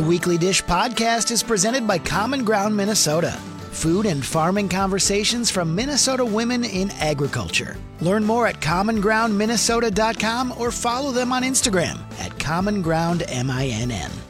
The Weekly Dish podcast is presented by Common Ground Minnesota. Food and farming conversations from Minnesota women in agriculture. Learn more at commongroundminnesota.com or follow them on Instagram at commongroundminn.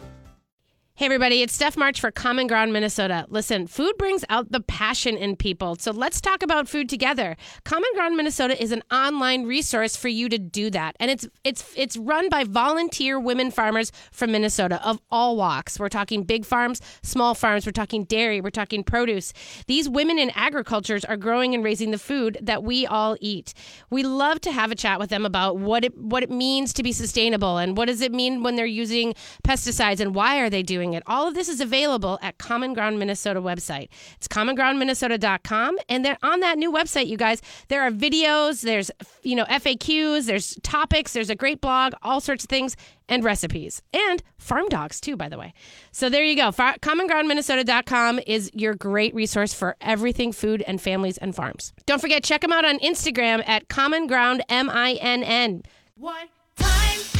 Hey, everybody, it's Steph March for Common Ground Minnesota. Listen, food brings out the passion in people, so let's talk about food together. Common Ground Minnesota is an online resource for you to do that, and it's it's it's run by volunteer women farmers from Minnesota of all walks. We're talking big farms, small farms, we're talking dairy, we're talking produce. These women in agricultures are growing and raising the food that we all eat. We love to have a chat with them about what it what it means to be sustainable and what does it mean when they're using pesticides and why are they doing it. All of this is available at Common Ground Minnesota website. It's commongroundminnesota.com. And then on that new website, you guys, there are videos, there's, you know, FAQs, there's topics, there's a great blog, all sorts of things, and recipes. And farm dogs, too, by the way. So there you go. Far- commongroundminnesota.com is your great resource for everything food and families and farms. Don't forget, check them out on Instagram at Common Ground M I N N. What time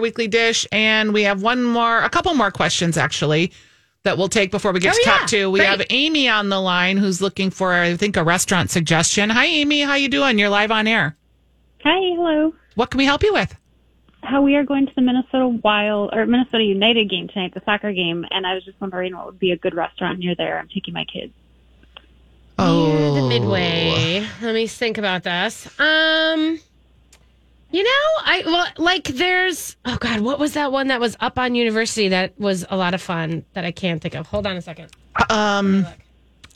here. We are Weekly Dish, and we have one more, a couple more questions actually that we'll take before we get Oh, to yeah. top two. We Great. have Amy on the line who's looking for, I think, a restaurant suggestion. Hi, Amy. How you doing? You're live on air. Hi, hello. What can we help you with? How we are going to the Minnesota Wild or Minnesota United game tonight, the soccer game, and I was just wondering what would be a good restaurant near there. I'm taking my kids. Oh, Near the midway. Let me think about this. Um, you know, I well, like there's oh god, what was that one that was up on University that was a lot of fun that I can't think of. Hold on a second. Um,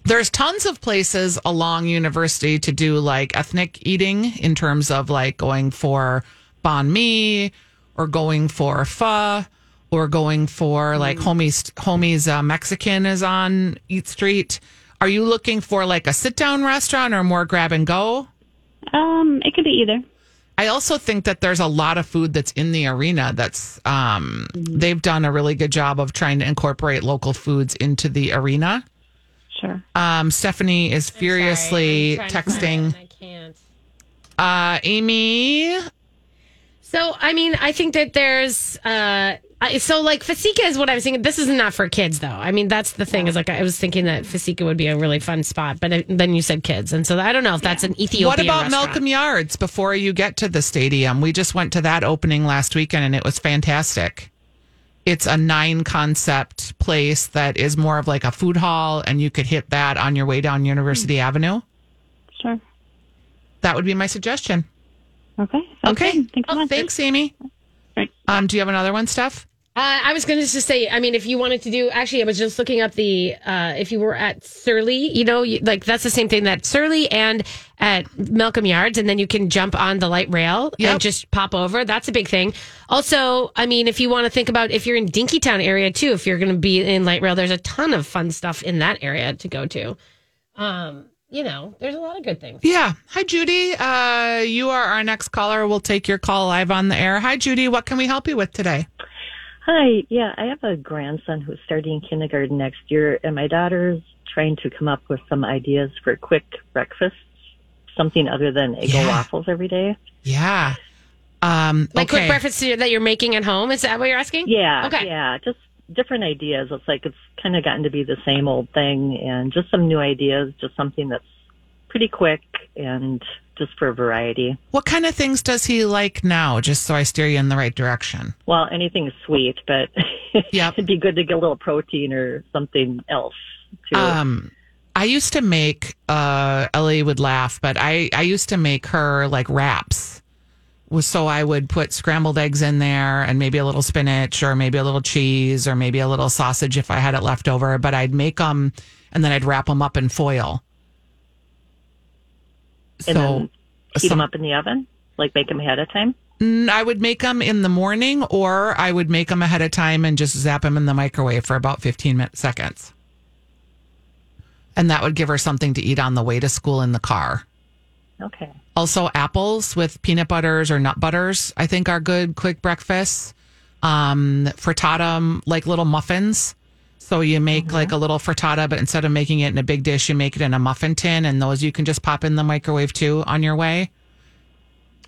there's tons of places along university to do like ethnic eating in terms of like going for banh mi or going for pho or going for like homies homies uh, mexican is on eat street are you looking for like a sit down restaurant or more grab and go Um, it could be either. I also think that there's a lot of food that's in the arena that's um, they've done a really good job of trying to incorporate local foods into the arena. Sure. Um, Stephanie is furiously I'm trying to find texting it I can't. uh, Amy. So I mean, I think that there's uh so like Fasika is what I was thinking. This is not for kids though. I mean, that's the thing is like I was thinking that Fasika would be a really fun spot, but it, then you said kids, and so I don't know if that's an Ethiopian. What about restaurant. Malcolm Yards before you get to the stadium? We just went to that opening last weekend and it was fantastic. It's a nine concept place that is more of like a food hall, and you could hit that on your way down University Avenue. Sure. That would be my suggestion. Okay. Okay. good. Thanks so Oh, much. thanks, Amy. Right. Um, do you have another one, Steph? Uh, I was going to just say, I mean, if you wanted to do, actually, I was just looking up the, uh, if you were at Surly, you know, you, like that's the same thing that Surly and at Malcolm Yards, and then you can jump on the light rail Yep. and just pop over. That's a big thing. Also, I mean, if you want to think about if you're in Dinkytown area too, if you're going to be in light rail, there's a ton of fun stuff in that area to go to. Um, you know, there's a lot of good things. Yeah. Hi, Judy. Uh, you are our next caller. We'll take your call live on the air. Hi, Judy. What can we help you with today? Hi, yeah, I have a grandson who's starting kindergarten next year, and my daughter's trying to come up with some ideas for quick breakfasts, something other than Eggo Yeah. waffles every day. Yeah. Um, Like okay. quick breakfast that you're making at home. Is that what you're asking? Yeah, Okay. yeah, just different ideas. It's like it's kind of gotten to be the same old thing, and just some new ideas, just something that's pretty quick and just for variety. What kind of things does he like now? Just so I steer you in the right direction. Well, anything sweet, but Yep. it'd be good to get a little protein or something else too. Um, I used to make uh Ellie would laugh, but I I used to make her like wraps so I would put scrambled eggs in there and maybe a little spinach or maybe a little cheese or maybe a little sausage if I had it left over. But I'd make them and then I'd wrap them up in foil. And so then heat some- them up in the oven, like make them ahead of time. Mm, I would make them in the morning or I would make them ahead of time and just zap them in the microwave for about 15 minutes, seconds. And that would give her something to eat on the way to school in the car. Okay. Also, apples with peanut butters or nut butters, I think, are good quick breakfasts. Um, frittata, like little muffins. So you make like a little frittata, but instead of making it in a big dish, you make it in a muffin tin, and those you can just pop in the microwave too on your way.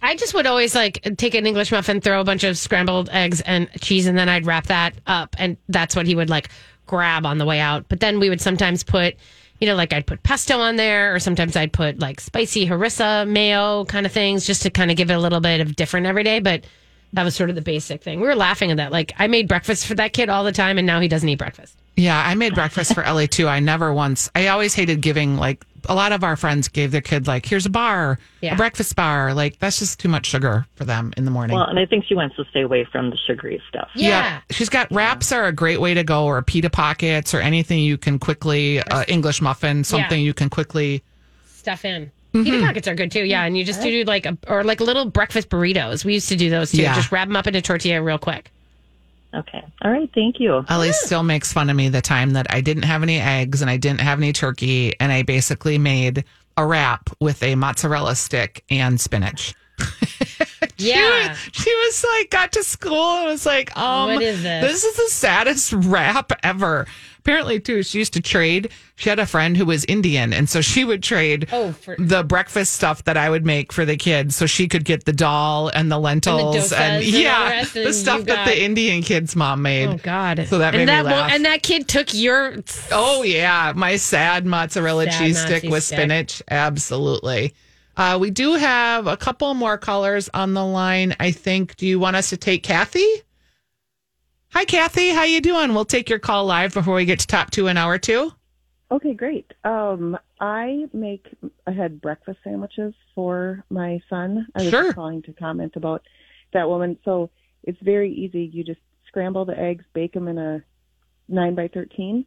I just would always like take an English muffin, throw a bunch of scrambled eggs and cheese, and then I'd wrap that up. And that's what he would like grab on the way out. But then we would sometimes put, you know, like I'd put pesto on there, or sometimes I'd put like spicy harissa mayo kind of things just to kind of give it a little bit of different every day. But that was sort of the basic thing. We were laughing at that. Like I made breakfast for that kid all the time, and now he doesn't eat breakfast. Yeah, I made breakfast for Ellie too. I never once, I always hated giving, like, a lot of our friends gave their kid, like, here's a bar, Yeah. a breakfast bar. Like, that's just too much sugar for them in the morning. Well, and I think she wants to stay away from the sugary stuff. Yeah. She's got wraps are a great way to go, or pita pockets, or anything you can quickly, uh, English muffin, something you can quickly. Stuff in. Mm-hmm. Pita pockets are good too. Yeah, and you just do like a or like little breakfast burritos. We used to do those too. Yeah. Just wrap them up in a tortilla real quick. Okay. All right. Thank you. Ellie still makes fun of me the time that I didn't have any eggs and I didn't have any turkey, and I basically made a wrap with a mozzarella stick and spinach. Yeah. She was, she was like, got to school and was like, um, What is this? This is the saddest rap ever. Apparently, too, she used to trade. She had a friend who was Indian, and so she would trade Oh, for- the breakfast stuff that I would make for the kids, so she could get the dal and the lentils and the yeah, rest, and the you stuff that the Indian kids' mom made. Oh God! So that made and me that laugh. and that kid took your. Oh yeah, my sad mozzarella Sad cheese stick with stick. spinach. Absolutely. Uh, we do have a couple more callers on the line. I think. Do you want us to take Kathy? Hi, Kathy. How you doing? We'll take your call live before we get to top two in hour two. Okay, great. Um, I make I had breakfast sandwiches for my son. I was Sure. calling to comment about that woman. So it's very easy. You just scramble the eggs, bake them in a nine by thirteen,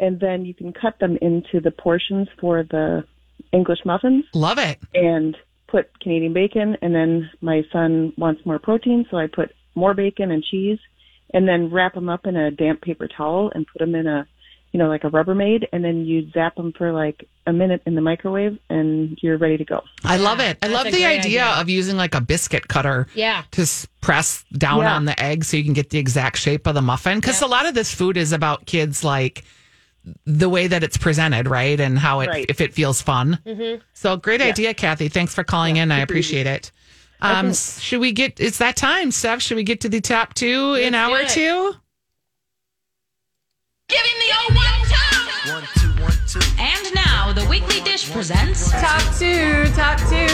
and then you can cut them into the portions for the English muffins Love it. and put Canadian bacon. And then my son wants more protein, so I put more bacon and cheese, and then wrap them up in a damp paper towel and put them in a, you know, like a Rubbermaid, and then you zap them for like a minute in the microwave, and you're ready to go. I love it. I That's love the idea, idea. of using like a biscuit cutter. Yeah. to press down Yeah. on the egg so you can get the exact shape of the muffin. Because a lot of this food is about kids like the way that it's presented, right? And how it Right. if it feels fun. Mm-hmm. So great idea, Kathy. Thanks for calling in. I appreciate it. Um, s- Should we get? It's that time, Steph. Should we get to the top two in Let's hour it. two? Give him the old one time. One, two, one, two. And now the weekly dish presents Top two, top two.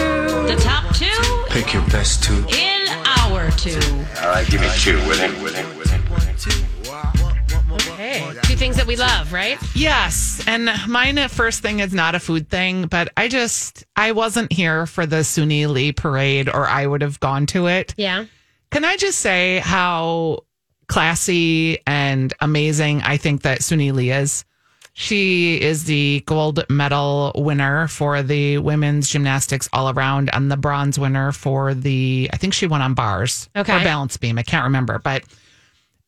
the top two Pick your best two. in hour two. All right, give me two with it, with it, with it. One, two. Two things that we love, right? Yes, and mine first thing is not a food thing, but I just I wasn't here for the Suni Lee parade, or I would have gone to it. Yeah. Can I just say how classy and amazing I think that Suni Lee is? She is the gold medal winner for the women's gymnastics all around and the bronze winner for the, I think she won on bars Okay. or balance beam. I can't remember, but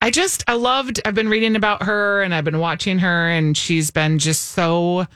I just, I loved, I've been reading about her and I've been watching her and she's been just so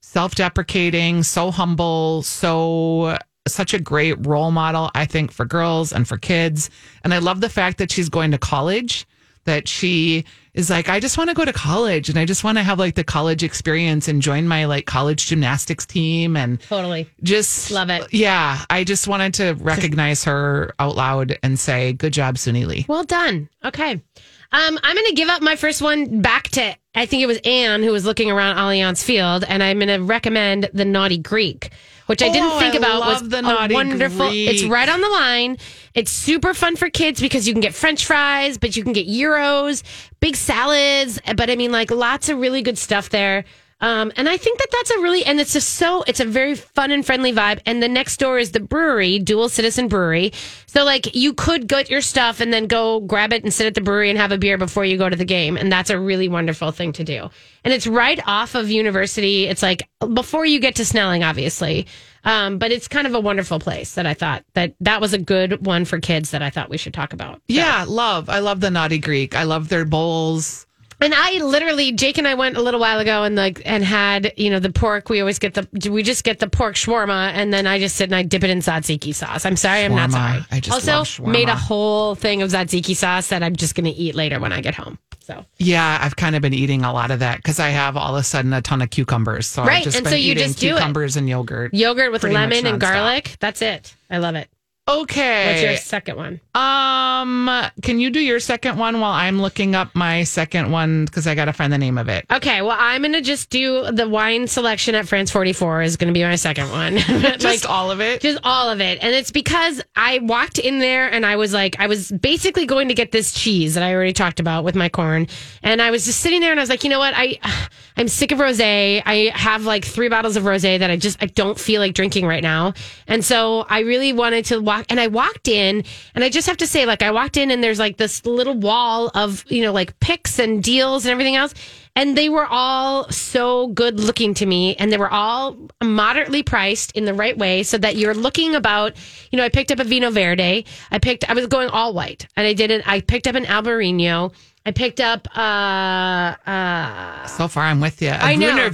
self deprecating, so humble, so such a great role model, I think, for girls and for kids. And I love the fact that she's going to college, that she is like, I just want to go to college and I just want to have like the college experience and join my like college gymnastics team and Totally. just Love it. Yeah. I just wanted to recognize her out loud and say, good job, Suni Lee. Well done. Okay. Um, I'm going to give up my first one back to, I think it was Anne who was looking around Allianz Field, and I'm going to recommend the Naughty Greek, which I didn't Oh, think I about was the a wonderful. Greek. It's right on the line. It's super fun for kids because you can get French fries, but you can get gyros, big salads. But I mean, like lots of really good stuff there. Um, and I think that that's a really, and it's just so, it's a very fun and friendly vibe. And the next door is the brewery, Dual Citizen Brewery. So, like, you could get your stuff and then go grab it and sit at the brewery and have a beer before you go to the game. And that's a really wonderful thing to do. And it's right off of University. It's like before you get to Snelling, obviously. Um, but it's kind of a wonderful place that I thought that that was a good one for kids that I thought we should talk about. Yeah, love. I love the Naughty Greek. I love their bowls. And I literally, Jake and I went a little while ago and like and had you know the pork. We always get the we just get the pork shawarma, and then I just sit and I dip it in tzatziki sauce. I'm sorry, I'm not Shawarma. sorry. I just also made a whole thing of tzatziki sauce that I'm just going to eat later when I get home. So Yeah, I've kind of been eating a lot of that because I have all of a sudden a ton of cucumbers. So Right, I've just and been so you eating just do it. cucumbers and yogurt. yogurt with lemon and garlic. That's it. I love it. Okay. What's your second one? Um, can you do your second one while I'm looking up my second one because I got to find the name of it. Okay, well, I'm going to just do the wine selection at France 44 is going to be my second one. Like, Just all of it. Just all of it. And it's because I walked in there and I was like, I was basically going to get this cheese that I already talked about with my corn. And I was just sitting there and I was like, you know what? I, I'm sick of rosé. I have like three bottles of rosé that I just, I don't feel like drinking right now. And so I really wanted to walk and I walked in and I just have to say, like, I walked in and there's like this little wall of, you know, like picks and deals and everything else. And they were all so good looking to me, and they were all moderately priced in the right way, so that you're looking about. You know, I picked up a Vinho Verde. I picked. I was going all white, and I did it. I picked up an Albarino. I picked up. uh uh So far, I'm with you. I know. Wiener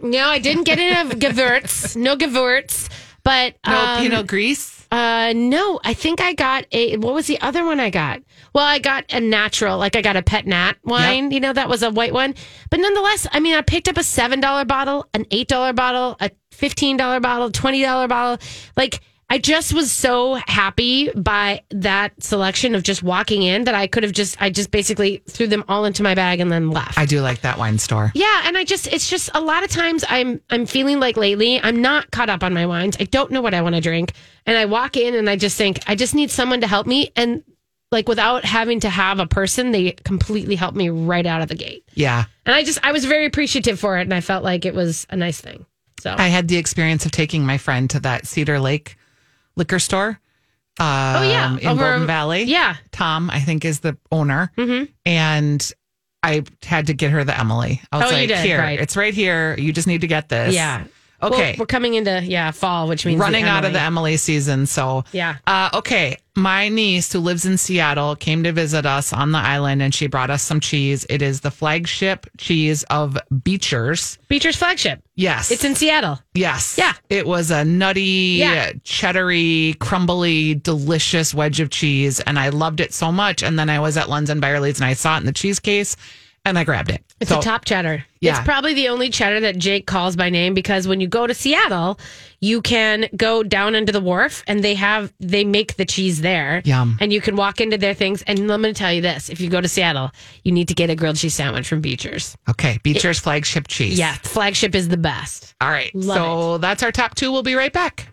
No, I didn't get in a Gewürz. No Gewürz, but No um, Pinot Gris? Uh, no, I think I got a. What was the other one I got? Well, I got a natural, like I got a pet nat wine. You know, that was a white one. But nonetheless, I mean, I picked up a seven dollar bottle, an eight dollar bottle, a fifteen dollar bottle, twenty dollar bottle. Like I just was so happy by that selection of just walking in that I could have just, I just basically threw them all into my bag and then left. I do like that wine store. Yeah, and I just it's just a lot of times I'm I'm feeling like lately I'm not caught up on my wines. I don't know what I want to drink. And I walk in and I just think I just need someone to help me and like without having to have a person, they completely helped me right out of the gate. Yeah. And I just I was very appreciative for it and I felt like it was a nice thing. So I had the experience of taking my friend to that Cedar Lake liquor store. Um, Oh, yeah, in over- Golden Valley. yeah. Tom, I think, is the owner, Mhm. and I had to get her the Emily. I was Oh, you like, did, "Here, right. it's right here. You just need to get this." Yeah. Okay. Well, we're coming into yeah, fall, which means running out of the. Emily season. So Yeah. Uh, okay, my niece who lives in Seattle came to visit us on the island, and she brought us some cheese. It is the flagship cheese of Beechers. Beecher's flagship. Yes, It's in Seattle. Yes. Yeah. It was a nutty, Yeah. cheddary, crumbly, delicious wedge of cheese. And I loved it so much. And then I was at Lunds and Byerly's and I saw it in the cheese case and I grabbed it. It's So- a top cheddar. Yeah. It's probably the only cheddar that Jake calls by name because when you go to Seattle, you can go down into the wharf and they have they make the cheese there. Yum. And you can walk into their things. And I'm going to tell you this: if you go to Seattle, you need to get a grilled cheese sandwich from Beecher's. Okay. Beecher's flagship cheese. Yeah, flagship is the best. All right. Love so that's our top two. We'll be right back.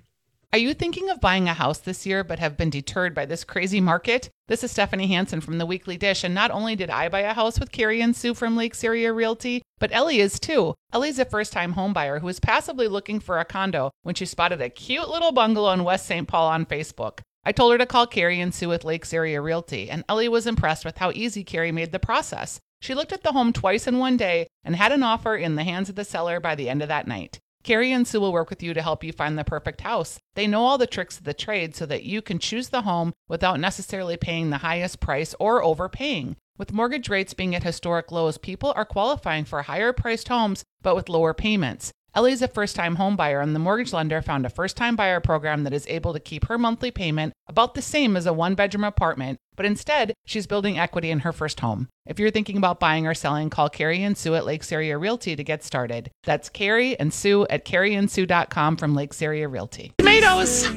Are you thinking of buying a house this year but have been deterred by this crazy market? This is Stephanie Hansen from the Weekly Dish, and not only did I buy a house with Carrie and Sue from Lakes Area Realty, but Ellie is too. Ellie's a first-time homebuyer who was passively looking for a condo when she spotted a cute little bungalow in West St. Paul on Facebook. I told her to call Carrie and Sue at Lakes Area Realty, and Ellie was impressed with how easy Carrie made the process. She looked at the home twice in one day and had an offer in the hands of the seller by the end of that night. Carrie and Sue will work with you to help you find the perfect house. They know all the tricks of the trade so that you can choose the home without necessarily paying the highest price or overpaying. With mortgage rates being at historic lows, people are qualifying for higher priced homes but with lower payments. Ellie's a first time home buyer, and the mortgage lender found a first time buyer program that is able to keep her monthly payment about the same as a one bedroom apartment, but instead, she's building equity in her first home. If you're thinking about buying or selling, call Carrie and Sue at Lakes Area Realty to get started. That's Carrie and Sue at carrieandsue.com from Lakes Area Realty. Tomatoes.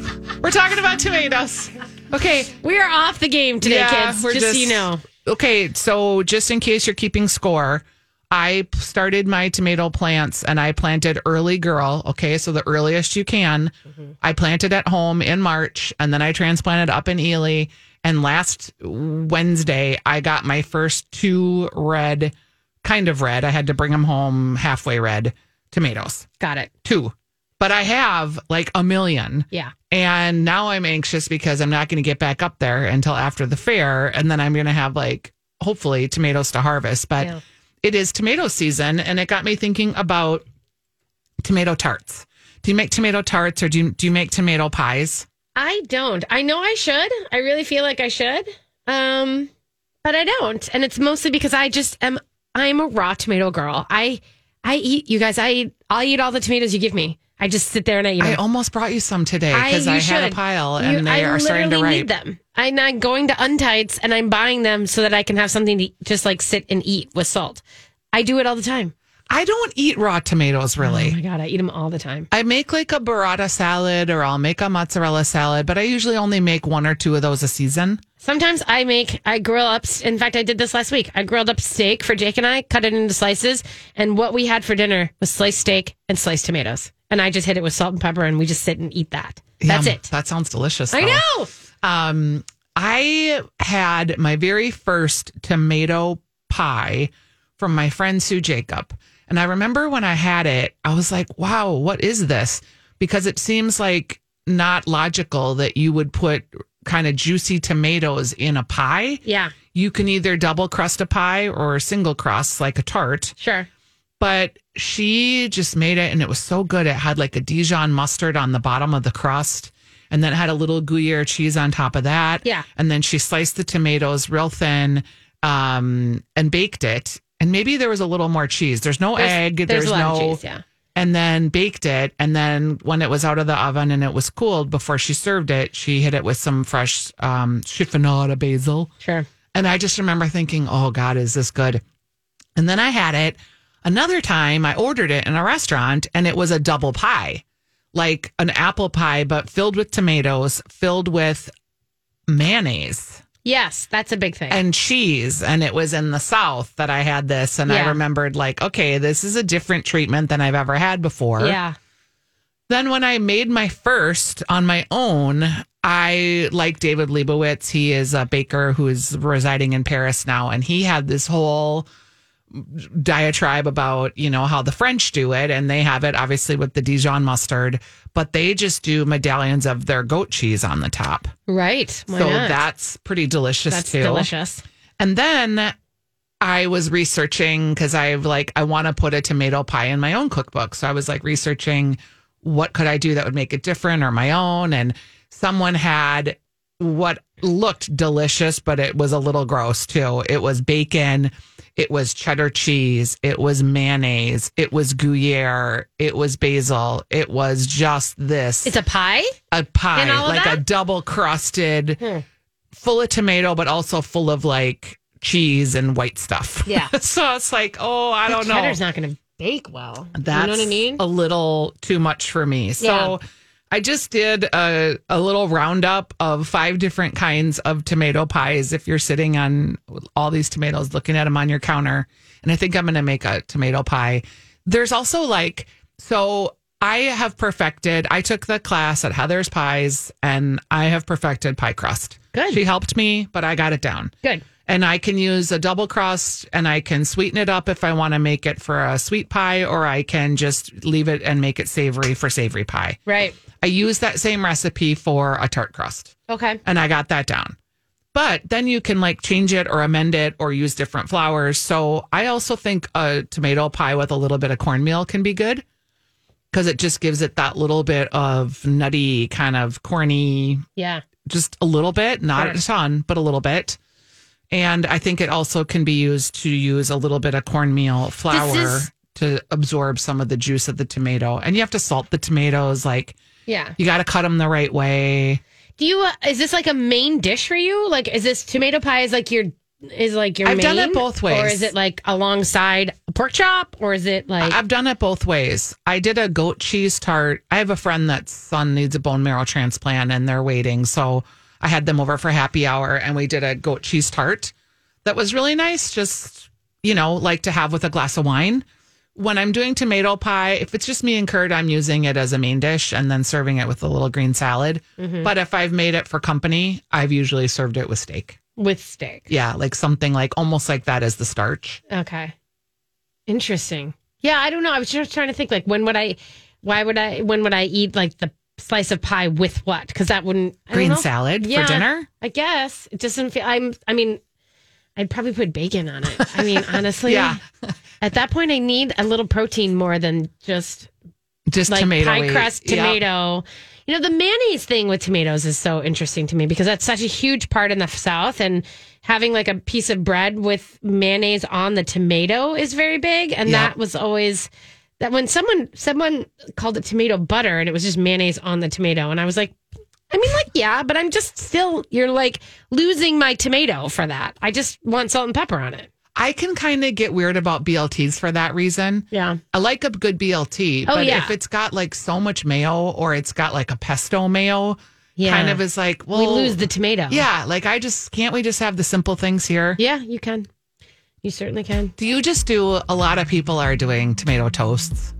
We're talking about tomatoes. Okay. We are off the game today, Yeah, kids. we're Just, so you know. Okay, so just in case you're keeping score, I started my tomato plants and I planted early girl. Okay, so the earliest you can. Mm-hmm. I planted at home in March and then I transplanted up in Ely. And last Wednesday, I got my first two red kind of red. I had to bring them home halfway red tomatoes. Got it. Two. But I have like a million. Yeah. And now I'm anxious because I'm not going to get back up there until after the fair. And then I'm going to have like, hopefully, tomatoes to harvest. But Yeah. It is tomato season. And it got me thinking about tomato tarts. Do you make tomato tarts or do you, do you make tomato pies? I don't. I know I should. I really feel like I should. Um, but I don't. And it's mostly because I just am I'm a raw tomato girl. I I eat you guys, I eat I'll eat all the tomatoes you give me. I just sit there and I eat I them. almost brought you some today because you I, had a pile You- and they I are starting to ripe. need them. I'm not going to Untights and I'm buying them so that I can have something to just like sit and eat with salt. I do it all the time. I don't eat raw tomatoes really. Oh my god, I eat them all the time. I make like a burrata salad or I'll make a mozzarella salad, but I usually only make one or two of those a season. Sometimes I make, I grill up. In fact, I did this last week. I grilled up steak for Jake and I, cut it into slices, and what we had for dinner was sliced steak and sliced tomatoes. And I just hit it with salt and pepper, and we just sit and eat that. That's Yum. it. That sounds delicious. I though. know. Um, I had my very first tomato pie from my friend Sue Jacob. And I remember when I had it, I was like, wow, what is this? Because it seems like not logical that you would put kind of juicy tomatoes in a pie. Yeah, You can either double crust a pie or single crust like a tart. sure. But she just made it and it was so good. It had like a Dijon mustard on the bottom of the crust. And then it had a little Gruyere cheese on top of that. Yeah. And then she sliced the tomatoes real thin um, and baked it. And maybe there was a little more cheese. There's no There's- egg. there's There's, no. cheese, yeah. And then baked it. And then when it was out of the oven and it was cooled before she served it, she hit it with some fresh um, chiffonade basil. Sure. And I just remember thinking, oh God, is this good? And then I had it another time. I ordered it in a restaurant and it was a double pie, like an apple pie, but filled with tomatoes, filled with mayonnaise Yes, that's a big thing. and cheese. And it was in the South that I had this. And I remembered, like, okay, this is a different treatment than I've ever had before. yeah. Then when I made my first on my own, I like David Lebovitz. He is a baker who is residing in Paris now, and he had this whole diatribe about you know how the French do it, and they have it obviously with the Dijon mustard, but they just do medallions of their goat cheese on the top. Right. Why so not? that's pretty delicious that's too. delicious. And then I was researching because I've like I want to put a tomato pie in my own cookbook. So I was like researching what could I do that would make it different or my own. And someone had what looked delicious, but it was a little gross too. It was bacon, it was cheddar cheese, it was mayonnaise, it was Gruyere, it was basil, it was just this It's a pie. a pie, And all of like a double crusted, Hmm. full of tomato, but also full of like cheese and white stuff. Yeah. so it's like, oh, I don't know. Cheddar's not going to bake well. That's you know what I mean? a little too much for me. So Yeah. I just did a, a little roundup of five different kinds of tomato pies. If you're sitting on all these tomatoes, looking at them on your counter, and I think I'm going to make a tomato pie. There's also like, so I have perfected, I took the class at Heather's Pies and I have perfected pie crust. Good. She helped me, but I got it down Good. and I can use a double crust and I can sweeten it up if I want to make it for a sweet pie, or I can just leave it and make it savory for savory pie. Right. I use that same recipe for a tart crust Okay. and I got that down. But then you can like change it or amend it or use different flours. So I also think a tomato pie with a little bit of cornmeal can be good because it just gives it that little bit of nutty, kind of corny Yeah. just a little bit, not Sure. a ton, but a little bit. And I think it also can be used to use a little bit of cornmeal flour is- to absorb some of the juice of the tomato. And you have to salt the tomatoes. Like Yeah. you got to cut them the right way. Do you? Uh, is this like a main dish for you? Like, is this tomato pie? Is like your is like your? I've done it both ways. Or is it like alongside a pork chop? Or is it like? I've done it both ways. I did a goat cheese tart. I have a friend that's son needs a bone marrow transplant and they're waiting. So I had them over for happy hour and we did a goat cheese tart that was really nice. Just, you know, like to have with a glass of wine. When I'm doing tomato pie, if it's just me and Kurt, I'm using it as a main dish and then serving it with a little green salad. Mm-hmm. But if I've made it for company, I've usually served it with steak. with steak. Yeah, like something like almost like that as the starch. Okay. Interesting. Yeah, I don't know. I was just trying to think like when would I why would I when would I eat like the slice of pie with what? Because that wouldn't I don't Green know. salad for dinner? I guess. It doesn't feel I'm I mean I'd probably put bacon on it. I mean, honestly. Yeah. At that point I need a little protein more than just Just like tomato. pie crust tomato. You know, the mayonnaise thing with tomatoes is so interesting to me because that's such a huge part in the South. And having like a piece of bread with mayonnaise on the tomato is very big. And Yeah. that was always that when someone someone called it tomato butter and it was just mayonnaise on the tomato. And I was like, I mean, like, yeah, but I'm just still, you're like losing my tomato for that. I just want salt and pepper on it. I can kind of get weird about BLTs for that reason. Yeah. I like a good BLT, Oh, but yeah. if it's got like so much mayo or it's got like a pesto mayo, Yeah. kind of is like, well, we lose the tomato. Yeah, like I just can't we just have the simple things here? Yeah, you can. You certainly can. Do you just do a lot of people are doing tomato toasts,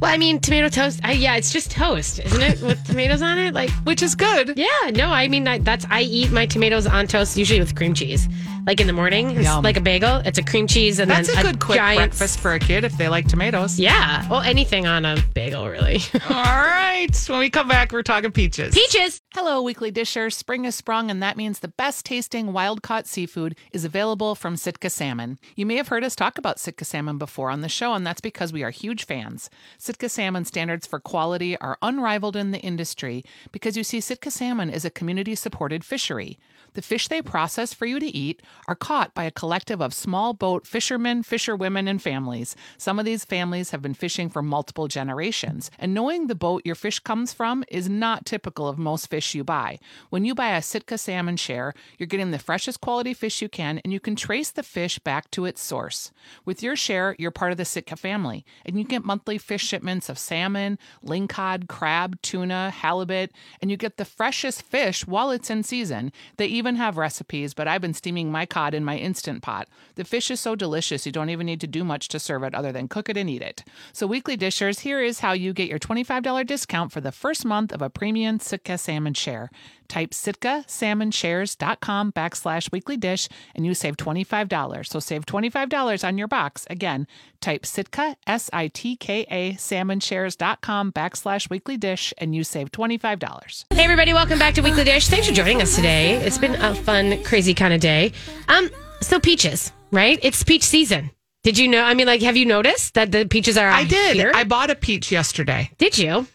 Well, I mean, tomato toast. I, yeah, it's just toast, isn't it, with tomatoes on it? Like, which is good. yeah. No, I mean, I, that's I eat my tomatoes on toast usually with cream cheese. Like in the morning, it's Yum. like a bagel. It's a cream cheese and That's then a good quick giant, breakfast for a kid if they like tomatoes. Yeah. Well, anything on a bagel, really. All right. When we come back, we're talking peaches. Peaches. Hello, weekly Disher. Spring has sprung, and that means the best tasting wild caught seafood is available from Sitka Salmon. You may have heard us talk about Sitka Salmon before on the show, and that's because we are huge fans. Sitka Salmon standards for quality are unrivaled in the industry because you see, Sitka Salmon is a community supported fishery. The fish they process for you to eat are caught by a collective of small boat fishermen, fisherwomen, and families. Some of these families have been fishing for multiple generations, and knowing the boat your fish comes from is not typical of most fish you buy. When you buy a Sitka salmon share, you're getting the freshest quality fish you can, and you can trace the fish back to its source. With your share, you're part of the Sitka family, and you get monthly fish shipments of salmon, lingcod, crab, tuna, halibut, and you get the freshest fish while it's in season. They even have recipes, but I've been steaming my cod in my instant pot. The fish is so delicious, you don't even need to do much to serve it other than cook it and eat it. So, weekly dishers, here is how you get your $25 discount for the first month of a premium Sitka salmon share. Type sitkasalmonshares.com backslash weekly dish and you save $25. So save $25 on your box. Again, type sitka, S-I-T-K-A, salmonshares.com backslash weekly dish and you save $25. Hey, everybody, welcome back to Weekly Dish. Thanks for joining us today. It's been a fun, crazy kind of day. Um, so peaches, right? It's peach season. Did you know? I mean, like, have you noticed that the peaches are? I did. Here? I bought a peach yesterday. did you?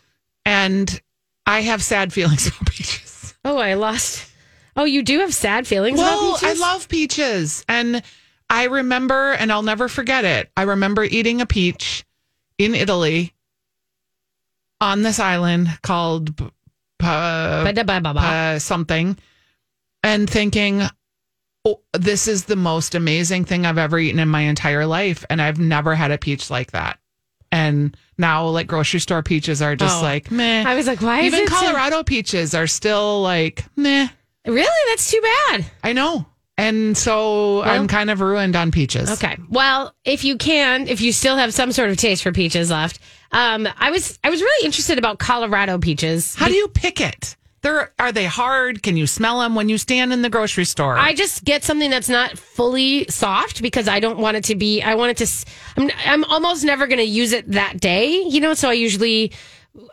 And I have sad feelings about peaches. Oh, I lost. Oh, you do have sad feelings Well, I love peaches. And I remember, and I'll never forget it. I remember eating a peach in Italy on this island called P- Pa- Ba-da-ba-ba-ba. Something and thinking, oh, this is the most amazing thing I've ever eaten in my entire life. And I've never had a peach like that. And now, like grocery store peaches are just Oh. like meh. I was like, why is Even so- Colorado peaches are still like meh. Really? That's too bad. I know. And so Well- I'm kind of ruined on peaches. Okay. Well, if you can, if you still have some sort of taste for peaches left, um, I was I was really interested about Colorado peaches. How do you pick it? They're, are they hard? Can you smell them when you stand in the grocery store? I just get something that's not fully soft because I don't want it to be. I want it to. I'm, I'm almost never going to use it that day, you know. So I usually,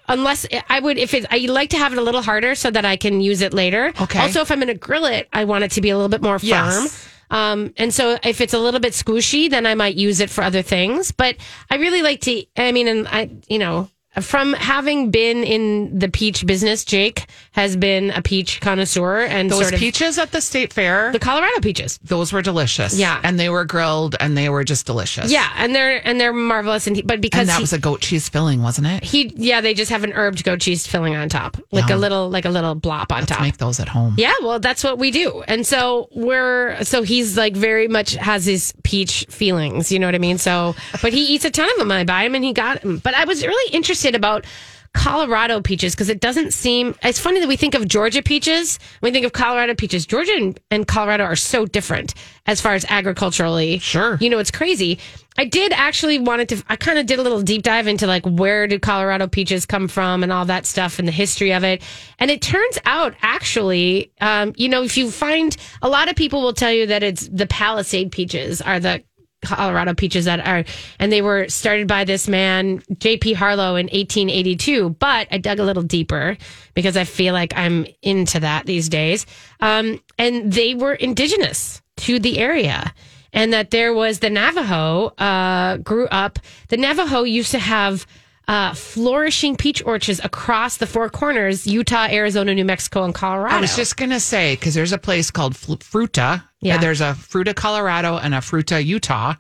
unless I would, if it, I like to have it a little harder so that I can use it later. Okay. Also, if I'm going to grill it, I want it to be a little bit more firm. Yes. Um, and so if it's a little bit squishy, then I might use it for other things. But I really like to. I mean, and I, you know. From having been in the peach business, Jake has been a peach connoisseur and Those sort of peaches at the state fair, the Colorado peaches. those were delicious. Yeah. And they were grilled and they were just delicious. Yeah, and they're and they're marvelous. And he, but because And that he, was a goat cheese filling, wasn't it? he, yeah, they just have an herbed goat cheese filling on top, like a little like a little blop on Let's top. make those at home. yeah, well, that's what we do, and so we're so he's like very much has his peach feelings, you know what I mean? So, but he eats a ton of them. I buy him, and he got them. But I was really interested about. Colorado peaches because it doesn't seem it's funny that we think of Georgia peaches we think of Colorado peaches Georgia and, and Colorado are so different as far as agriculturally Sure. you know it's crazy I did actually wanted to I kind of did a little deep dive into like where did Colorado peaches come from and all that stuff and the history of it and it turns out actually um, you know if you find a lot of people will tell you that it's the Palisade peaches are the Colorado peaches that are, and they were started by this man, J.P. Harlow, in 1882. But I dug a little deeper because I feel like I'm into that these days. Um, and they were indigenous to the area. And that there was the Navajo uh, grew up. The Navajo used to have uh, flourishing peach orchards across the four corners Utah, Arizona, New Mexico, and Colorado. I was just gonna say because there's a place called Fl- Fruita. Yeah. Yeah. There's a Fruita, Colorado, and a Fruita, Utah,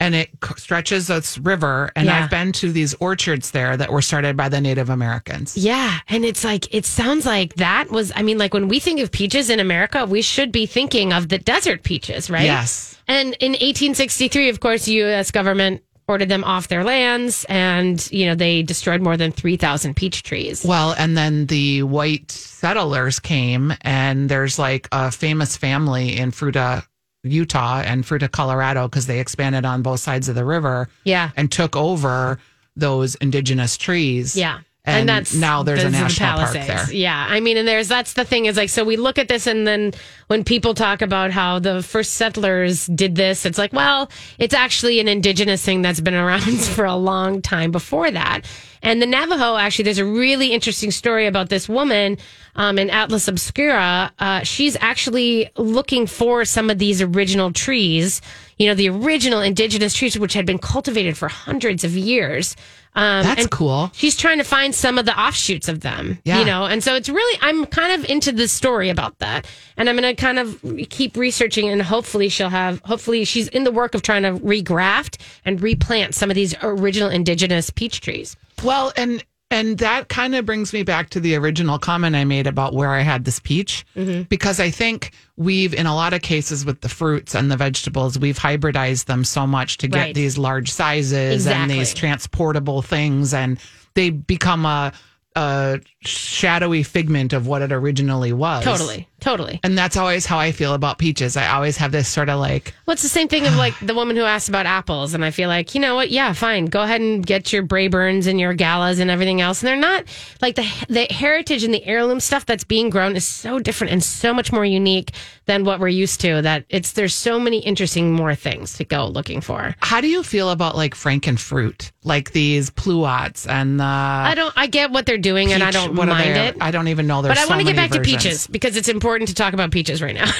and it c- stretches this river. And Yeah. I've been to these orchards there that were started by the Native Americans. Yeah. And it's like, it sounds like that was, I mean, like when we think of peaches in America, we should be thinking of the desert peaches, right? Yes. And in 1863, of course, U.S. government ordered them off their lands and, you know, they destroyed more than 3,000 peach trees. Well, and then the white settlers came, and there's like a famous family in Fruita, Utah, and Fruita, Colorado, because they expanded on both sides of the river Yeah. and took over those indigenous trees. Yeah. And, that's now there's a are the national park there. Yeah. I mean, and there's that's the thing is like, so we look at this, and then when people talk about how the first settlers did this, it's like, well, it's actually an indigenous thing that's been around for a long time before that. And the Navajo, actually, there's a really interesting story about this woman um, in Atlas Obscura. Uh, she's actually looking for some of these original trees, you know, the original indigenous trees, which had been cultivated for hundreds of years. Um, That's cool. She's trying to find some of the offshoots of them, Yeah. you know, and so it's really, I'm kind of into the story about that. And I'm going to kind of keep researching and hopefully she'll have, hopefully she's in the work of trying to regraft and replant some of these original indigenous peach trees. Well, and and that kind of brings me back to the original comment I made about where I had this peach, Mm-hmm. because I think we've, in a lot of cases with the fruits and the vegetables, we've hybridized them so much to get Right. these large sizes and these transportable things, and they become a, a shadowy figment of what it originally was. Totally. Totally. And that's always how I feel about peaches. I always have this sort of like, Well, it's the same thing of like the woman who asked about apples, and I feel like you know what? Yeah, fine. Go ahead and get your Braeburns and your Galas and everything else. And they're not like the the heritage and the heirloom stuff that's being grown is so different and so much more unique than what we're used to. That it's there's so many interesting more things to go looking for. how do you feel about like frankenfruit, like these pluots and the I don't. I get what they're doing, and I peach- don't what mind it. I don't even know. There's But I so want to get back versions. to peaches because it's important to talk about peaches right now.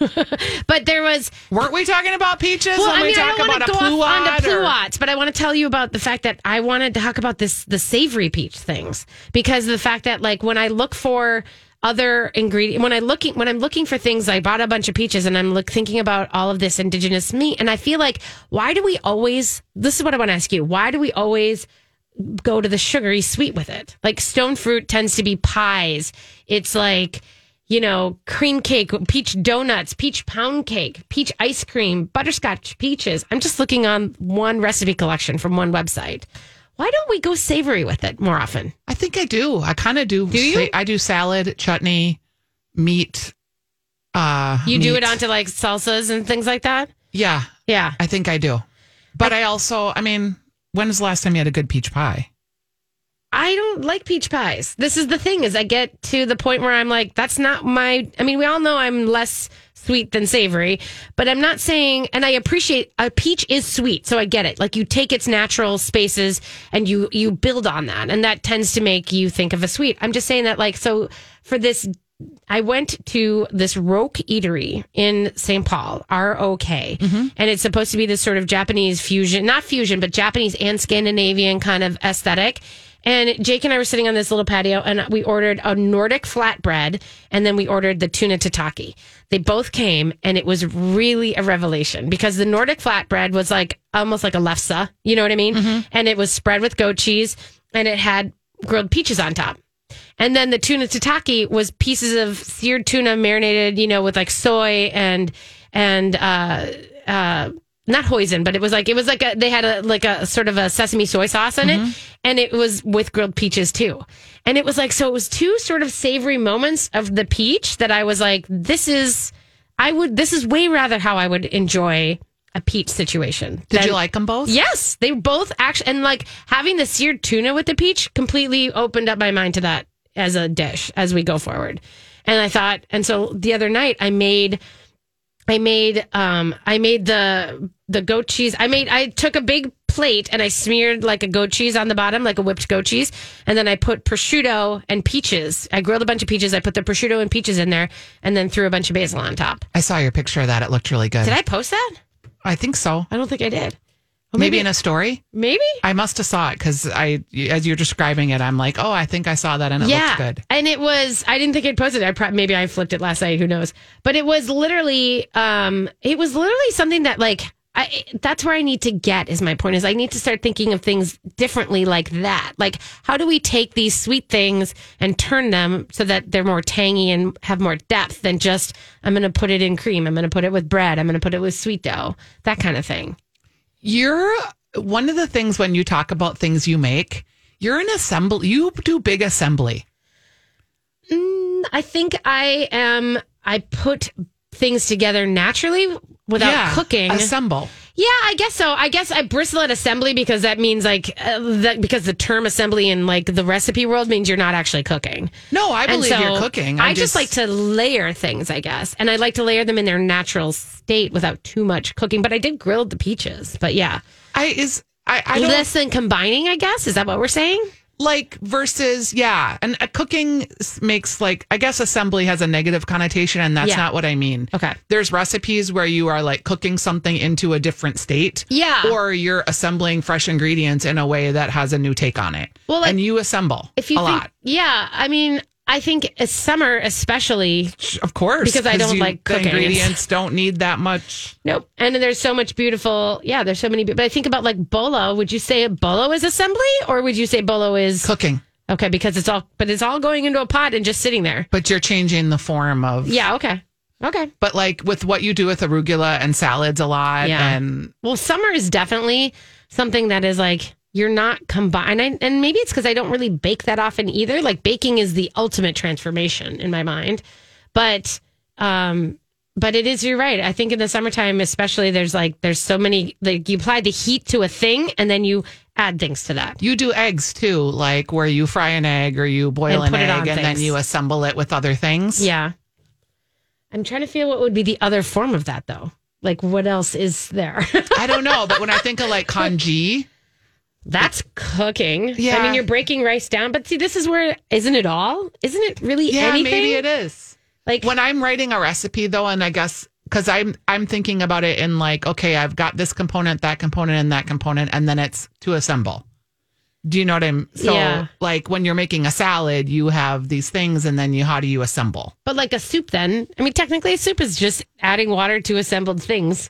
but there was Weren't we talking about peaches Well, when I mean, we I don't want about to a go off onto or- pluots, but I want to tell you about the fact that I wanted to talk about this the savory peach things because the fact that like when I look for other ingredient when I looking when I'm looking for things, I bought a bunch of peaches and I'm look thinking about all of this indigenous meat, and I feel like why do we always? This is what I want to ask you: Why do we always? Go to the sugary sweet with it. Like stone fruit tends to be pies. It's like, you know, cream cake, peach donuts, peach pound cake, peach ice cream, butterscotch peaches. I'm just looking on one recipe collection from one website. Why don't we go savory with it more often? I think I do. I kind of do. Do you? I do salad, chutney, meat. Uh, You do meat. it onto like salsas and things like that? Yeah, Yeah. I think I do. But I also, I mean, when was the last time you had a good peach pie? I don't like peach pies. This is the thing is I get to the point where I'm like, that's not my I mean, we all know I'm less sweet than savory, but I'm not saying and I appreciate a peach is sweet, so I get it. Like you take its natural spaces and you you build on that and that tends to make you think of a sweet. I'm just saying that like so for this I went to this Roke Eatery in St. Paul, R O K, mm-hmm. and it's supposed to be this sort of Japanese fusion, not fusion, but Japanese and Scandinavian kind of aesthetic. And Jake and I were sitting on this little patio, and we ordered a Nordic flatbread, and then we ordered the tuna tataki. They both came, and it was really a revelation because the Nordic flatbread was like almost like a lefse, you know what I mean? Mm-hmm. And it was spread with goat cheese, and it had grilled peaches on top. And then the tuna tataki was pieces of seared tuna marinated, you know, with like soy and and uh uh not hoisin, but it was like it was like a they had a like a sort of a sesame soy sauce in it, and it was with grilled peaches too. And it was like so it was two sort of savory moments of the peach that I was like, this is I would this is way rather how I would enjoy a peach situation. Did than- you like them both? Yes, they both actually, and like having the seared tuna with the peach completely opened up my mind to that as a dish as we go forward. And I thought, and so the other night I made I made um I made the the goat cheese. I made I took a big plate and I smeared like a goat cheese on the bottom, like a whipped goat cheese, and then I put prosciutto and peaches. I grilled a bunch of peaches. I put the prosciutto and peaches in there, and then threw a bunch of basil on top. I saw your picture of that. It looked really good. Did I post that? I think so. I don't think I did. Well, maybe, maybe- in a story. Maybe. I must have saw it because I, as you're describing it, I'm like, oh, I think I saw that and it yeah, looked good. and it was. I didn't think I'd posted. it. I pro- maybe I flipped it last night. Who knows? But it was literally. Um, it was literally something that like. I, that's where I need to get. Is my point is I need to start thinking of things differently, like that. Like how do we take these sweet things and turn them so that they're more tangy and have more depth than just I'm going to put it in cream. I'm going to put it with bread. I'm going to put it with sweet dough. That kind of thing. You're one of the things when you talk about things you make, you're an assembly, you do big assembly. Mm, I think I am. I put things together naturally without Yeah, cooking. Assemble. Yeah, I guess so. I guess I bristle at assembly because that means like uh, that because the term assembly in like the recipe world means you're not actually cooking. No, I believe so you're cooking. I I'm just, like to layer things, I guess, and I like to layer them in their natural state without too much cooking. But I did grill the peaches. But yeah, I is I, I less than combining. I guess is that what we're saying? Like versus yeah, and uh, cooking makes like I guess assembly has a negative connotation, and that's Yeah. not what I mean. Okay. There's recipes where you are like cooking something into a different state. Yeah. Or you're assembling fresh ingredients in a way that has a new take on it. Well, like, and you assemble If you a think, lot. yeah, I mean, I think summer especially Of course. Because I don't you- like cooking. ingredients don't need that much. Nope. And there's so much beautiful. Yeah, there's so many. But I think about like bolo. Would you say bolo is assembly, or would you say bolo is Cooking. Okay, because it's all, but it's all going into a pot and just sitting there. But you're changing the form of Yeah. Okay. Okay. But like with what you do with arugula and salads a lot Yeah. and Well, summer is definitely something that is like you're not combined, and, and maybe it's because I don't really bake that often either. Like baking is the ultimate transformation in my mind, but um, but it is. You're right. I think in the summertime, especially, there's like there's so many like you apply the heat to a thing, and then you add things to that. you do eggs too, like where you fry an egg or you boil And an egg and then you assemble it with other things. Yeah. I'm trying to feel what would be the other form of that though. Like what else is there? I don't know, but when I think of like congee, That's cooking. Yeah. I mean, you're breaking rice down, but see, this is where isn't it all? Isn't it really yeah, anything? maybe it is. Like When I'm writing a recipe though, and I guess because I'm I'm thinking about it in like, okay, I've got this component, that component, and that component, and then it's to assemble. Do you know what I'm so Yeah. like when you're making a salad, you have these things and then you how do you assemble? But like a soup, then I mean, technically, a soup is just adding water to assembled things,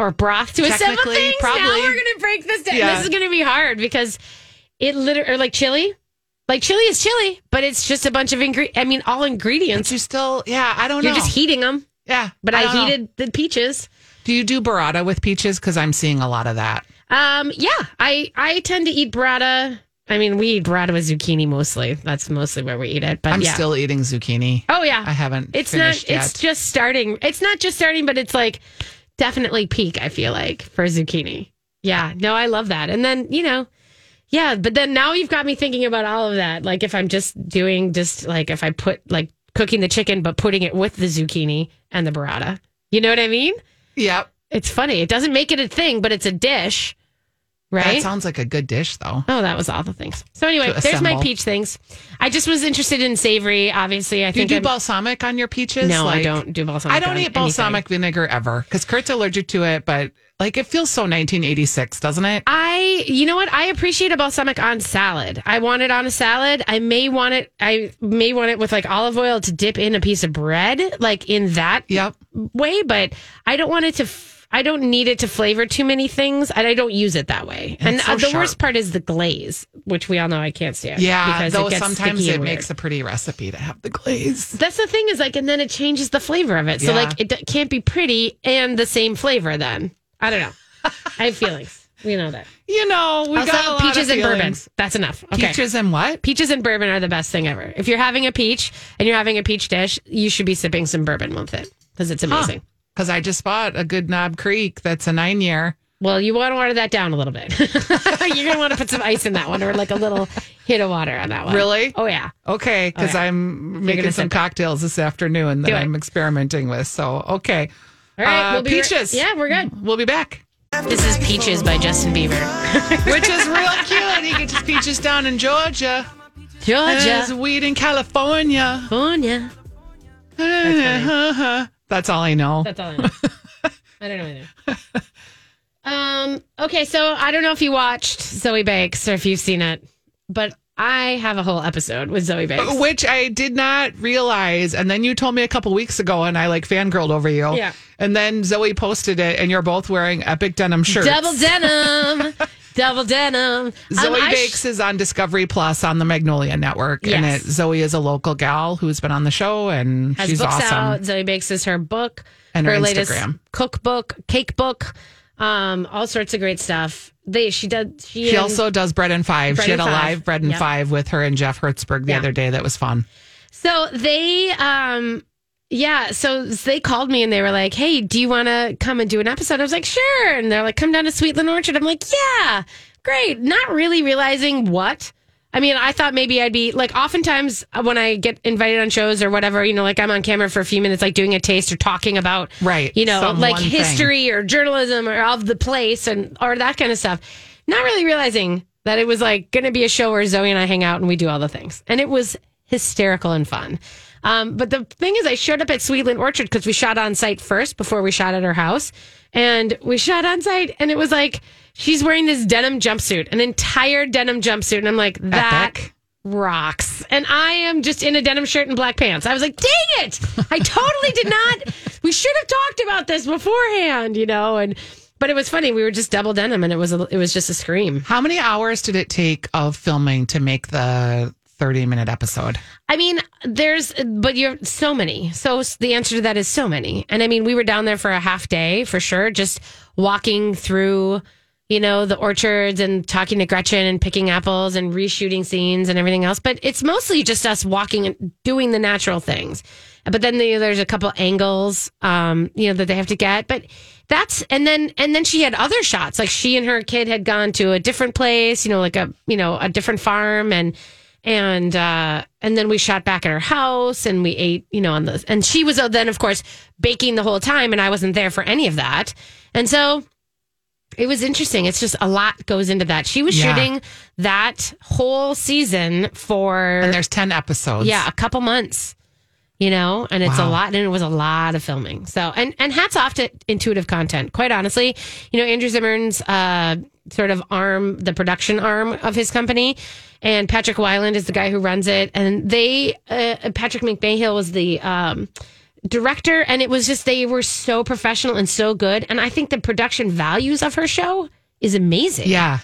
or broth to assembled Technically, things. Now we're gonna break this down. Yeah. This is gonna be hard because it literally, or like chili, like chili is chili, but it's just a bunch of ingredients. I mean, all ingredients. You still yeah, I don't know. You're just heating them. yeah. But I, know. heated the peaches. Do you do burrata with peaches? Because I'm seeing a lot of that. Um, yeah, I I tend to eat burrata. I mean, we eat burrata with zucchini mostly. That's mostly where we eat it. But I'm yeah. still eating zucchini. Oh yeah, I haven't It's finished not. yet. It's just starting. It's not just starting, but it's like definitely peak. I feel like for zucchini. Yeah. No, I love that. And then you know, yeah. But then now you've got me thinking about all of that. Like if I'm just doing just like if I put like cooking the chicken, but putting it with the zucchini and the burrata. You know what I mean? Yep. It's funny. It doesn't make it a thing, but it's a dish, right? That sounds like a good dish though. Oh, that was all the things. So anyway, there's my peach things. I just was interested in savory. Obviously, I Do you do I'm- balsamic on your peaches? No, I don't do balsamic. I don't on eat anything. balsamic vinegar ever because Kurt's allergic to it, but like it feels so 1986, doesn't it? I, you know what? I appreciate a balsamic on salad. I want it on a salad. I may want it. I may want it with like olive oil to dip in a piece of bread, like in that Yep. way. But I don't want it to. I don't need it to flavor too many things, and I don't use it that way. and so uh, the sharp. worst part is the glaze, which we all know I can't stand. Yeah, because though it gets sometimes sticky it makes a pretty recipe to have the glaze. That's the thing is like, and then it changes the flavor of it. So Yeah. like, it d- can't be pretty and the same flavor. Then I don't know. I have feelings. We know that. You know, we also, got a lot peaches and bourbon. That's enough. Okay. Peaches and what? Peaches and bourbon are the best thing ever. If you're having a peach and you're having a peach dish, you should be sipping some bourbon with it because it's amazing. Because I just bought a good Knob Creek that's a nine year. Well, you want to water that down a little bit. you're gonna want to put some ice in that one, or like a little hit of water on that one. Really? Oh yeah. Okay, because Okay. I'm making some cocktails this afternoon that Do. I'm experimenting with. So, okay. All right, Uh, we'll Peaches. yeah, we're good. We'll be back. This is Peaches by Justin Bieber. Which is real cute. He gets his peaches down in Georgia. There's Georgia. weed in California. California. That's all I know. That's all I know. I don't know either. Um. Okay, so I don't know if you watched Zoe Bakes or if you've seen it, but I have a whole episode with Zoe Bakes. Which I did not realize. And then you told me a couple weeks ago, and I like fangirled over you. Yeah. And then Zoe posted it, and you're both wearing epic denim shirts. Double denim. Double denim. Zoe Um, Bakes sh- is on Discovery Plus on the Magnolia Network. And Yes. it, Zoe is a local gal who's been on the show, and has she's books awesome. out. Zoe Bakes is her book, And her latest Instagram. cookbook, cake book, um, all sorts of great stuff. They she did she, She and- also does Bread and Five. Bread she had and a Five. live Bread and Yep. Five with her and Jeff Hertzberg the other day. That was fun. So they, um, yeah, so they called me and they were like, "Hey, do you want to come and do an episode?" I was like, "Sure." And they're like, "Come down to Sweetland Orchard." I'm like, "Yeah, great." Not really realizing what. I mean, I thought maybe I'd be like, oftentimes when I get invited on shows or whatever, you know, like I'm on camera for a few minutes, like doing a taste or talking about, Right. you know, Some like one thing. history or journalism or of the place and or that kind of stuff. Not really realizing that it was like going to be a show where Zoe and I hang out and we do all the things, and it was hysterical and fun. Um, but the thing is, I showed up at Sweetland Orchard because we shot on site first before we shot at her house, and we shot on site, and it was like she's wearing this denim jumpsuit, an entire denim jumpsuit, and I'm like that. Epic. Rocks. And I am just in a denim shirt and black pants. I was like, dang it. I totally did not. We should have talked about this beforehand, you know? And, but it was funny. We were just double denim and it was, a, it was just a scream. How many hours did it take of filming to make the 30 minute episode? I mean, there's, but you're so many. So the answer to that is so many. And I mean, we were down there for a half day for sure, just walking through, you know, the orchards and talking to Gretchen and picking apples and reshooting scenes and everything else. But it's mostly just us walking and doing the natural things. But then the, there's a couple angles, um, you know, that they have to get. But that's and then and then she had other shots. Like she and her kid had gone to a different place, you know, like a you know a different farm and and uh and then we shot back at her house and we ate you know on the and she was uh, then of course baking the whole time and i wasn't there for any of that. And so it was interesting. It's just a lot goes into that. She was Yeah. shooting that whole season for And there's 10 episodes. yeah a couple months you know and it's a lot and it was a lot of filming. So and and hats off to intuitive content quite honestly. You know andrew zimmern's uh sort of arm the production arm of his company and patrick weiland is the guy who runs it and they uh, patrick mcmahill was the um director and it was just they were so professional and so good and i think the production values of her show is amazing Yeah.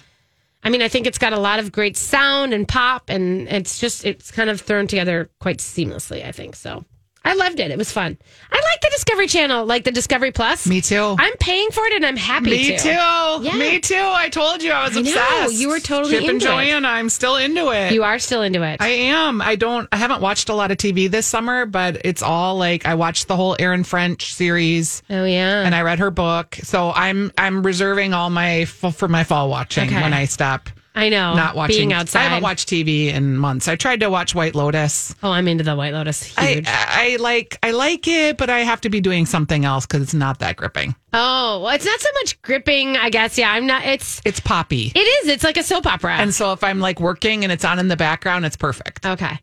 I mean, I think it's got a lot of great sound and pop, and it's just it's kind of thrown together quite seamlessly. I think so. I loved it. It was fun. I like the Discovery Channel, like the Discovery Plus. Me too. I'm paying for it, and I'm happy. Me to. too. Yeah. Me too. I told you I was I know. obsessed. You were totally Chip and into it. I'm still into it. You are still into it. I am. I don't. I haven't watched a lot of TV this summer, but it's all like I watched the whole Erin French series, oh yeah. and I read her book. So I'm I'm reserving all my for my fall watching Okay. when I stop I know. not watching. being outside. I haven't watched TV in months. I tried to watch White Lotus. Oh, I'm into the White Lotus. I, I like I like it, but I have to be doing something else because it's not that gripping. oh, well, it's not so much gripping. I guess. Yeah, I'm not. It's It's poppy. it is. It's like a soap opera. And so if I'm like working and it's on in the background, it's perfect. Okay.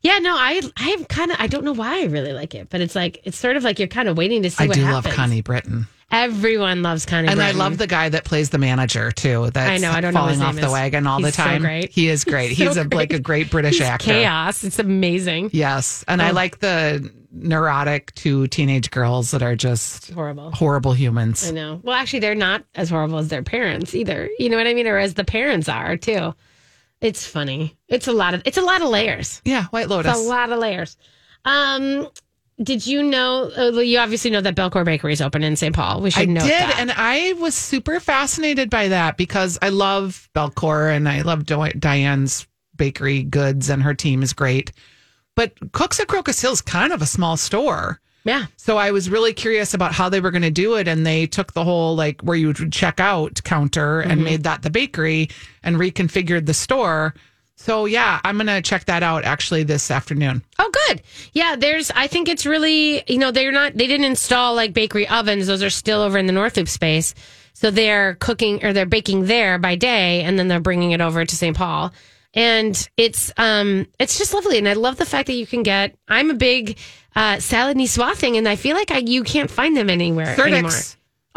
Yeah, no, I I'm kind of I don't know why I really like it, but it's like it's sort of like you're kind of waiting to see I what do happens. love Connie Britton. Everyone loves Connie, And Britton. I love the guy that plays the manager too. That's I know, I don't know falling his off name the is. wagon all He's the so time. great. He is great. So He's a, like a great. great British He's actor. Chaos. It's amazing. Yes, and I Oh. like the neurotic two teenage girls that are just Horrible. horrible humans. I know. Well, actually, they're not as horrible as their parents either. You know what I mean, or as the parents are too. It's funny. It's a lot of. It's a lot of layers. Yeah, White Lotus. It's a lot of layers. Um, did you know? Uh, you obviously know that Bellecour Bakery is open in St. Paul. We should know. I note did, that. and I was super fascinated by that because I love Bellecour and I love Di- Diane's bakery goods, and her team is great. But Cooks at Crocus Hill is kind of a small store. yeah. So I was really curious about how they were going to do it. And they took the whole like where you would check out counter Mm-hmm. and made that the bakery and reconfigured the store. So yeah, I'm gonna check that out actually this afternoon. Oh, good. Yeah, there's. I think it's really. You know, they're not. They didn't install like bakery ovens. Those are still over in the North Loop space. So they're cooking or they're baking there by day, and then they're bringing it over to St. Paul. And it's um, it's just lovely, and I love the fact that you can get. I'm a big uh, salad niçoise thing, and I feel like I you can't find them anywhere anymore.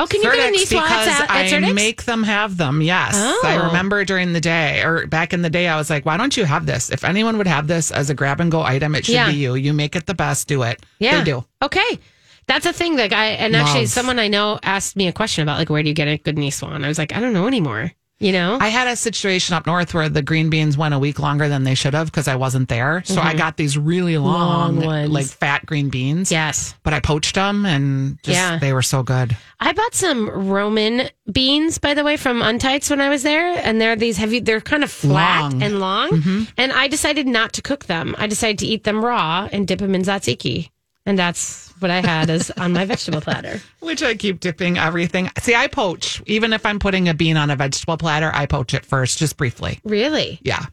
Oh, can you get niçoise because at, at I make them have them. Yes, I Oh. remember during the day or back in the day, I was like, "Why don't you have this? If anyone would have this as a grab and go item, it should Yeah. be you. You make it the best. Do it. Yeah. they do. Okay. That's a thing. Like I and actually someone I know asked me a question about like where do you get a good niçoise? And I was like, I don't know anymore. You know? I had a situation up north where the green beans went a week longer than they should have because I wasn't there. So I Mhm. got these really long, Long like fat green beans. Yes. But I poached them and just, Yeah. they were so good. I bought some Roman beans, by the way, from Untiedt's when I was there, and they're these heavy. They're kind of flat Long. and long, Mhm. and I decided not to cook them. I decided to eat them raw and dip them in tzatziki, and that's what I had as on my vegetable platter. Which I keep dipping everything. See, I poach. Even if I'm putting a bean on a vegetable platter, I poach it first, just briefly. Really? Yeah.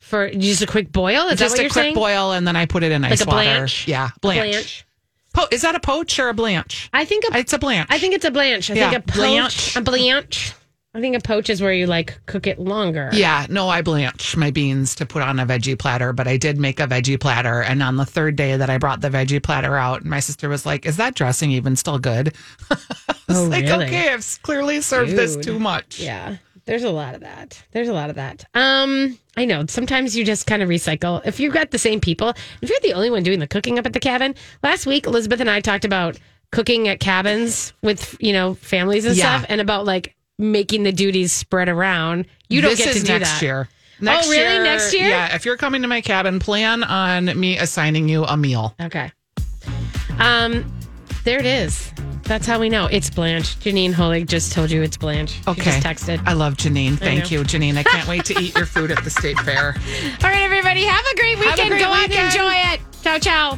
For just a quick boil? Is that just what a you're quick saying? boil and then I put it in Like ice a water. blanch? Yeah, blanch. blanche? Po- is that a poach or a blanch? I think a, It's a blanch. I think it's a blanche. I Yeah, think a poach, blanch. a blanch. I think a poach is where you like cook it longer. Yeah, no, I blanch my beans to put on a veggie platter, but I did make a veggie platter. And on the third day that I brought the veggie platter out, my sister was like, Is that dressing even still good? I was Oh, like, really? Okay, I've clearly served this too much. Yeah. There's a lot of that. There's a lot of that. Um, I know. Sometimes you just kind of recycle. If you've got the same people, if you're the only one doing the cooking up at the cabin, last week Elizabeth and I talked about cooking at cabins with you know families and Yeah. stuff, and about like making the duties spread around. You don't this get to do that next that. year. Next oh, really? Next year? Yeah, if you're coming to my cabin, plan on me assigning you a meal. Okay. Um, there it is. That's how we know it's Blanche. Janine Holig just told you it's Blanche. She Okay. just texted. I love Janine. Thank you, Janine. I can't wait to eat your food at the state fair. All right, everybody, have a great Have a weekend. great Go out and enjoy it. Ciao, ciao.